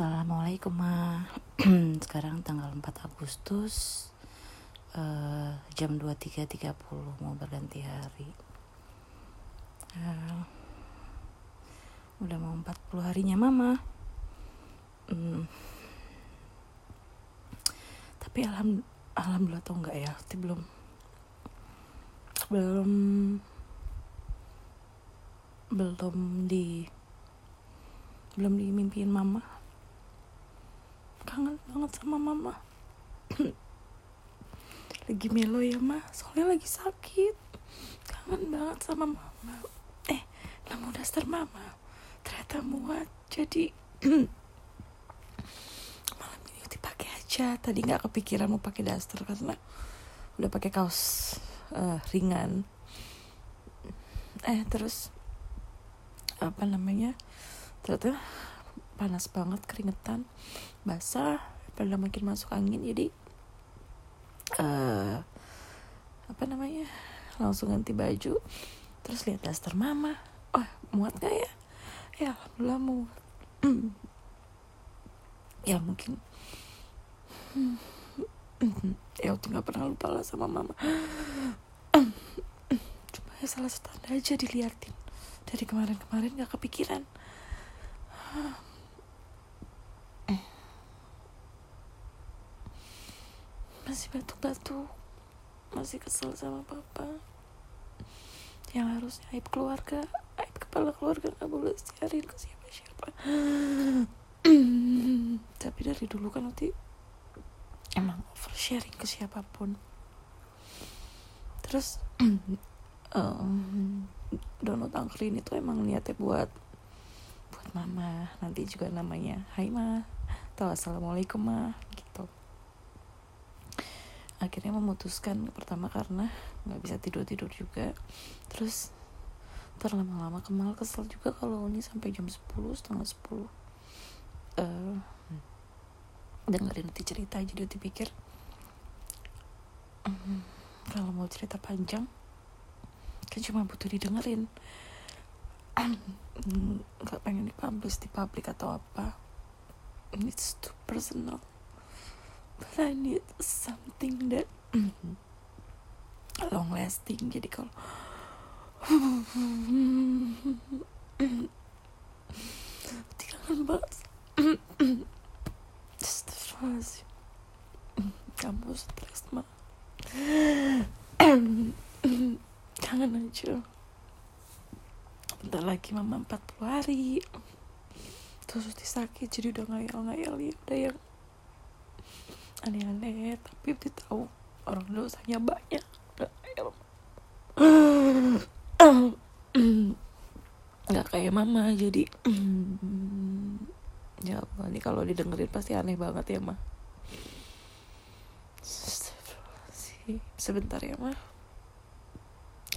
Assalamualaikum ma. Sekarang tanggal 4 Agustus uh, Jam 23.30 Mau berganti hari. Uh, Udah mau 40 harinya mama. Hmm. Tapi alham, Alhamdulillah tau enggak ya Tapi belum Belum Belum di belum dimimpiin mama kangen banget sama mama. Lagi melo ya mah soalnya lagi sakit. Kangen banget sama mama. Eh namun daster mama. Ternyata muat. Jadi malam ini dipakai aja. Tadi nggak kepikiran mau pakai daster karena udah pakai kaos uh, ringan. Eh terus apa namanya? Ternyata panas banget keringetan basah pada makin masuk angin. Jadi uh, apa namanya langsung ganti baju terus lihat daster mama. Oh muat gak ya? Ya alhamdulillah muat. Ya mungkin. Ya waktu nggak pernah lupa lah sama mama. Cuma ya salah satu tanda aja diliatin. Dari kemarin-kemarin nggak kepikiran masih batuk-batuk. Masih kesel sama papa. Yang harusnya aib keluarga. Aib kepala keluarga nggak boleh siarin ke siapa-siapa. Tapi dari dulu kan nanti emang oversharing ke siapa pun. Terus um, download angkrin itu emang niatnya buat buat mama. Nanti juga namanya Hai ma atau assalamualaikum ma akhirnya memutuskan pertama karena nggak bisa tidur tidur juga. Terus terlama-lama kemal kesel juga kalau ini sampai jam 10 setengah 10 uh, dengerin nanti cerita jadi nanti pikir um, kalau mau cerita panjang kan cuma butuh didengerin. Nggak pengen dipublish di publik atau apa. It's too personal but I need something that long lasting. Jadi kalau kangen banget. Astagfirullahaladzim kamu stres mah kangen aja bentar lagi mama 40 hari. Terus sakit jadi udah ngayal-ngayal. Ya udah yang aneh-aneh tapi dia tahu orang dosanya banyak. Nggak kayak mama jadi ya Allah ini kalau didengerin pasti aneh banget ya mah sebentar ya mah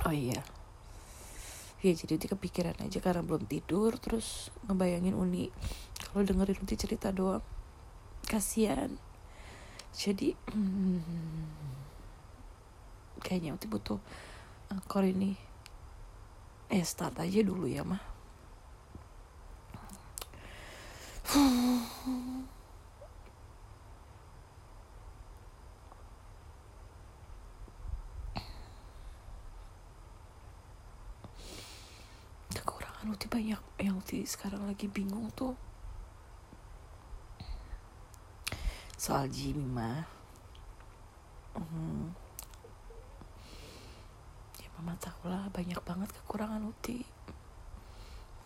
oh iya. Ya jadi dia kepikiran aja karena belum tidur terus ngebayangin Uni. Kalau dengerin Uni cerita doang kasihan jadi hmm, kayaknya Uti butuh angkor ini eh start aja dulu ya mah kekurangan Uti banyak yang Uti sekarang lagi bingung tuh soal Jimmy mah hmm. ya mama tahu lah banyak banget kekurangan Uti.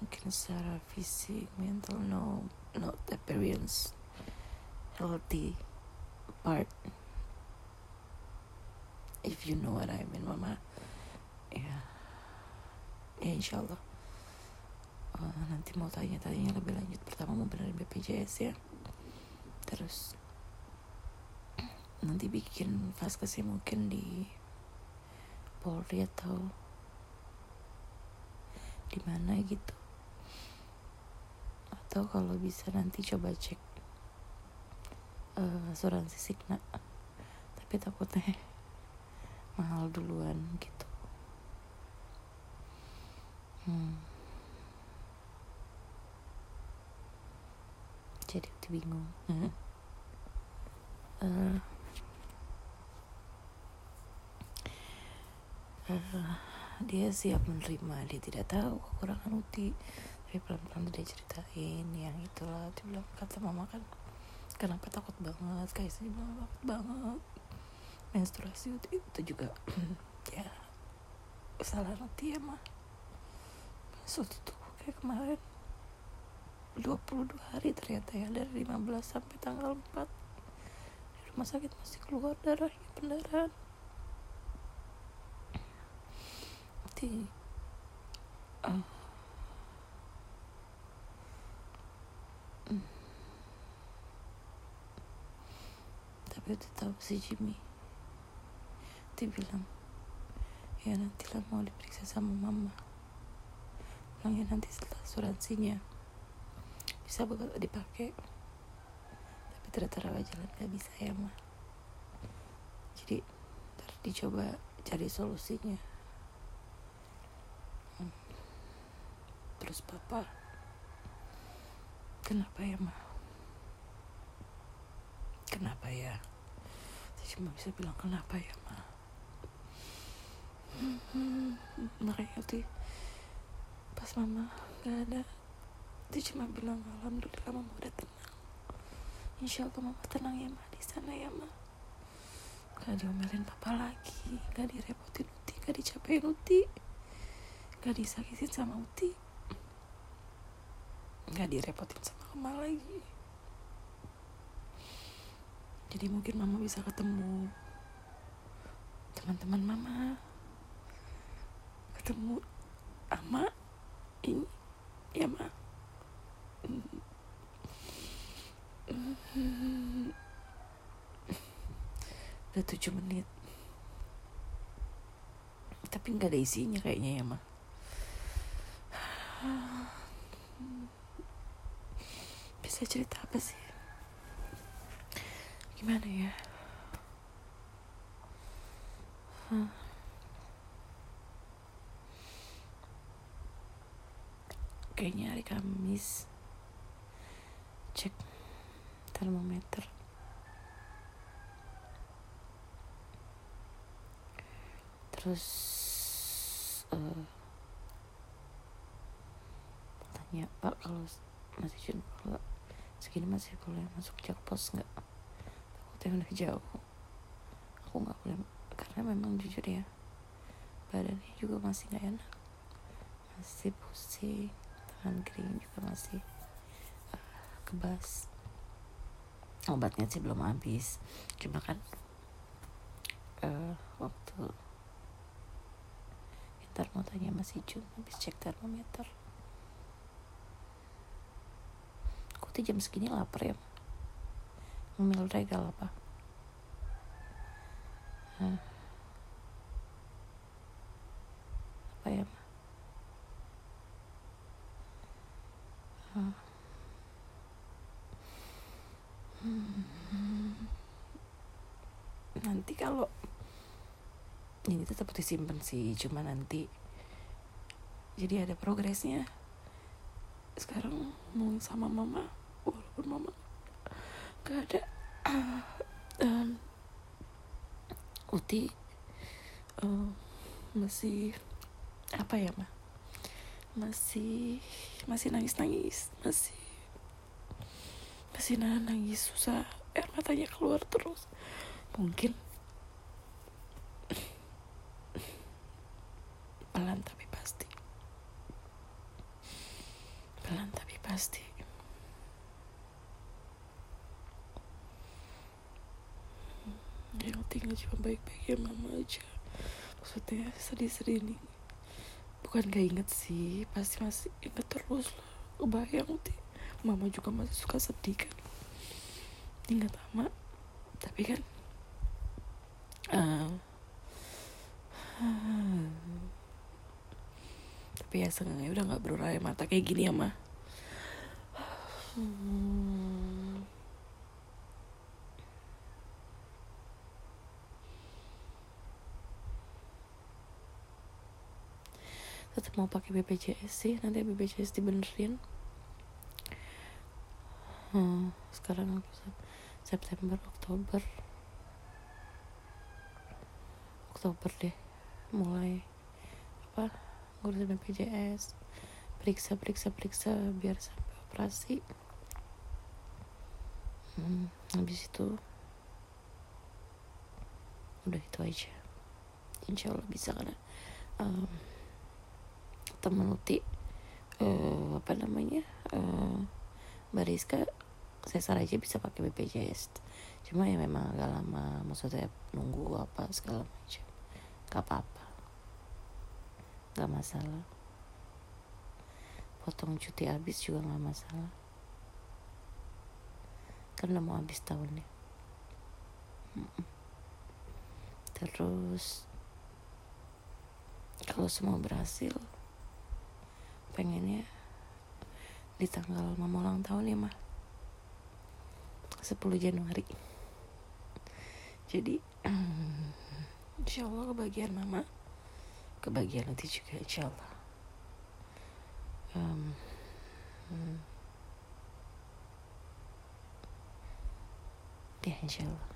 Mungkin secara fisik mental no not appearance healthy part. If you know what I mean mama. Ya. Ya insyaallah. Uh, nanti mau tanya-tanya lebih lanjut pertama mau benerin BPJS ya. Terus nanti bikin vaskesnya mungkin di Polri atau di mana gitu atau kalau bisa nanti coba cek uh, asuransi Signa tapi takutnya mahal duluan gitu hmm. jadi bingung. Eh, dia siap menerima dia tidak tahu kekurangan Uti. Tapi pelan-pelan dia ceritain yang itulah. Dia bilang kata mama kan kenapa takut banget? Kayak sih takut banget. Menstruasi Uti itu juga ya kesalahan Uti ya mah maksud itu kayak kemarin 22 hari ternyata ya dari 15 sampai tanggal 4 di rumah sakit masih keluar darahnya pendarahan Hmm. tapi Uti tahu si Jimmy. Uti bilang ya nantilah mau diperiksa sama mama. Bilang ya nanti setelah asuransinya bisa bakal dipakai. Tapi ternyata rawat jalan gak bisa ya mah jadi ntar dicoba cari solusinya terus papa. Kenapa ya mah kenapa ya? Saya cuma bisa bilang kenapa ya mah Hmm, makanya tuh pas mama gak ada dia cuma bilang alhamdulillah mama udah tenang. Insya Allah mama tenang ya mah di sana ya mah gak diomelin papa lagi gak direpotin uti gak dicapain uti gak disakitin sama uti gak direpotin sama mama lagi. Jadi mungkin mama bisa ketemu teman-teman mama. Ketemu ama ini ya ma. Udah tujuh menit. Tapi nggak ada isinya kayaknya ya ma bisa cerita apa sih? Gimana ya? Hah. kayaknya hari Kamis. Cek termometer. Terus eh, tanya pak kalau masih kalau segini masih boleh masuk jakpos nggak? Takutnya udah jauh. Aku nggak boleh karena memang jujur ya badannya juga masih nggak enak. Masih pusing tangan kering juga masih eh, kebas. Obatnya sih belum habis. Cuma kan eh, waktu ntar mau tanya masih Jun habis cek termometer tuh jam segini lapar ya ngemil regal apa Hah. apa ya. Hmm. nanti kalau ini tetap disimpan sih cuma nanti jadi ada progresnya sekarang mau sama mama walaupun mama gak ada dan Uti eh, masih apa ya mah masih masih nangis nangis masih masih nahan nangis susah air matanya keluar terus. Mungkin pelan tapi pasti. Pelan tapi pasti yang tinggal cuma baik-baiknya mama aja. Maksudnya sedih-sedih nih bukan gak inget sih pasti masih inget terus lah. Kebayang sih. Mama juga masih suka sedih kan. Ingat ama tapi kan eh, tapi ya seenggaknya udah nggak berurai mata kayak gini ya mah Hmm. Tetap mau pakai BPJS sih nanti BPJS dibenerin. Hmm, sekarang September Oktober. Oktober deh mulai apa ngurusin BPJS periksa periksa periksa biar sampai operasi. Hmm, habis itu udah itu aja. Insya Allah bisa karena um, teman Uti uh, apa namanya uh, Mbak Rizka sesar aja bisa pakai BPJS cuma ya memang agak lama maksudnya nunggu apa segala macam. Gak apa-apa. Gak masalah. Potong cuti habis juga gak masalah. Udah mau habis tahunnya. Terus kalau semua berhasil pengennya di tanggal mama ulang tahun ya mah 10 Januari. Jadi insya Allah kebagian mama kebagian nanti juga insya Allah. Um, hmm. ya insya Allah.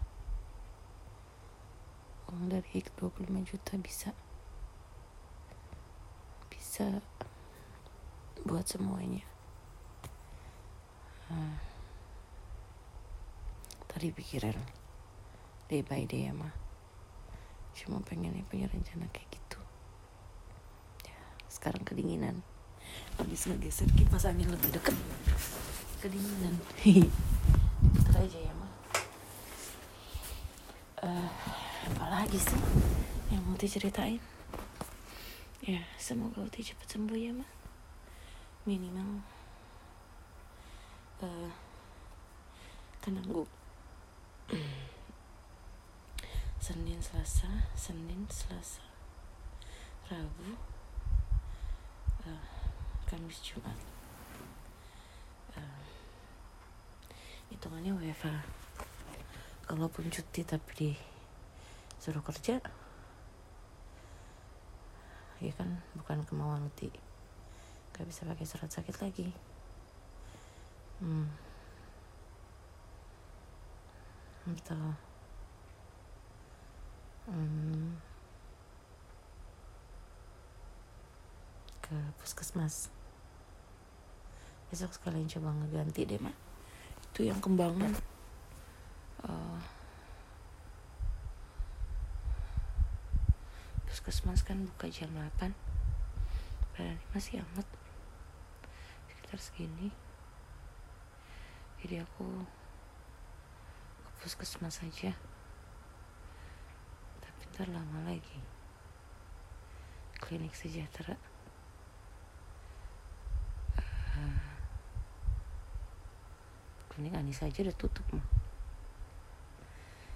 Uang dari 25 juta bisa. Bisa buat semuanya. Hmm. tadi pikiran day by day ya mah cuma pengen punya rencana kayak gitu. Ya sekarang kedinginan. Habis ngegeser kipas angin lebih deket. Kedinginan. Putar aja ya mah uh, apalagi sih yang mau diceritain? Ya semoga Uti cepat sembuh ya mah minimal uh, tenang gue Senin Selasa Senin Selasa Rabu uh, Kamis Jumat. Uh, hitungannya WFA kalaupun cuti tapi di suruh kerja ya kan bukan kemauan uti gak bisa pakai surat sakit lagi. Hmm. Betul. Hmm, ke puskesmas. Besok sekalian coba ngeganti deh mak. Itu yang kembangan. Uh, puskesmas kan buka jam 8 padahal masih amat sekitar segini jadi aku ke puskesmas saja ntar lama lagi. Klinik sejahtera. Uh, klinik Anis aja udah tutup mah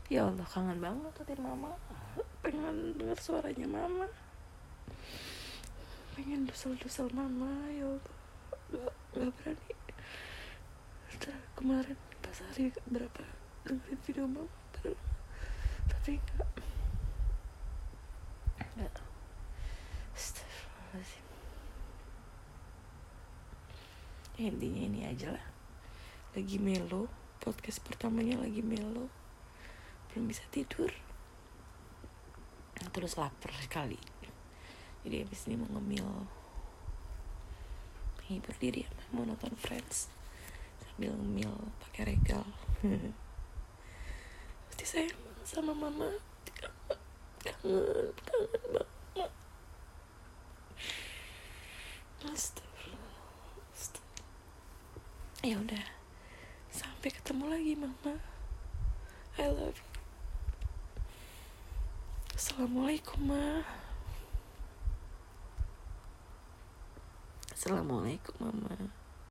ya Allah kangen banget tadi mama. Pengen dengar suaranya mama. Pengen dusel-dusel mama ya Allah gak, berani. Setelah kemarin pas hari berapa dengerin video mama tapi enggak ya, intinya ini aja lah. Lagi melo podcast pertamanya lagi melo. Belum bisa tidur. Terus lapar sekali. Jadi habis ini mau ngemil menghibur diri ya mau Friends sambil ngemil pakai regal. Pasti saya sama mama. Kangen kangen banget ya udah. Sampai ketemu lagi mama. I love you. Assalamualaikum ma assalamualaikum mama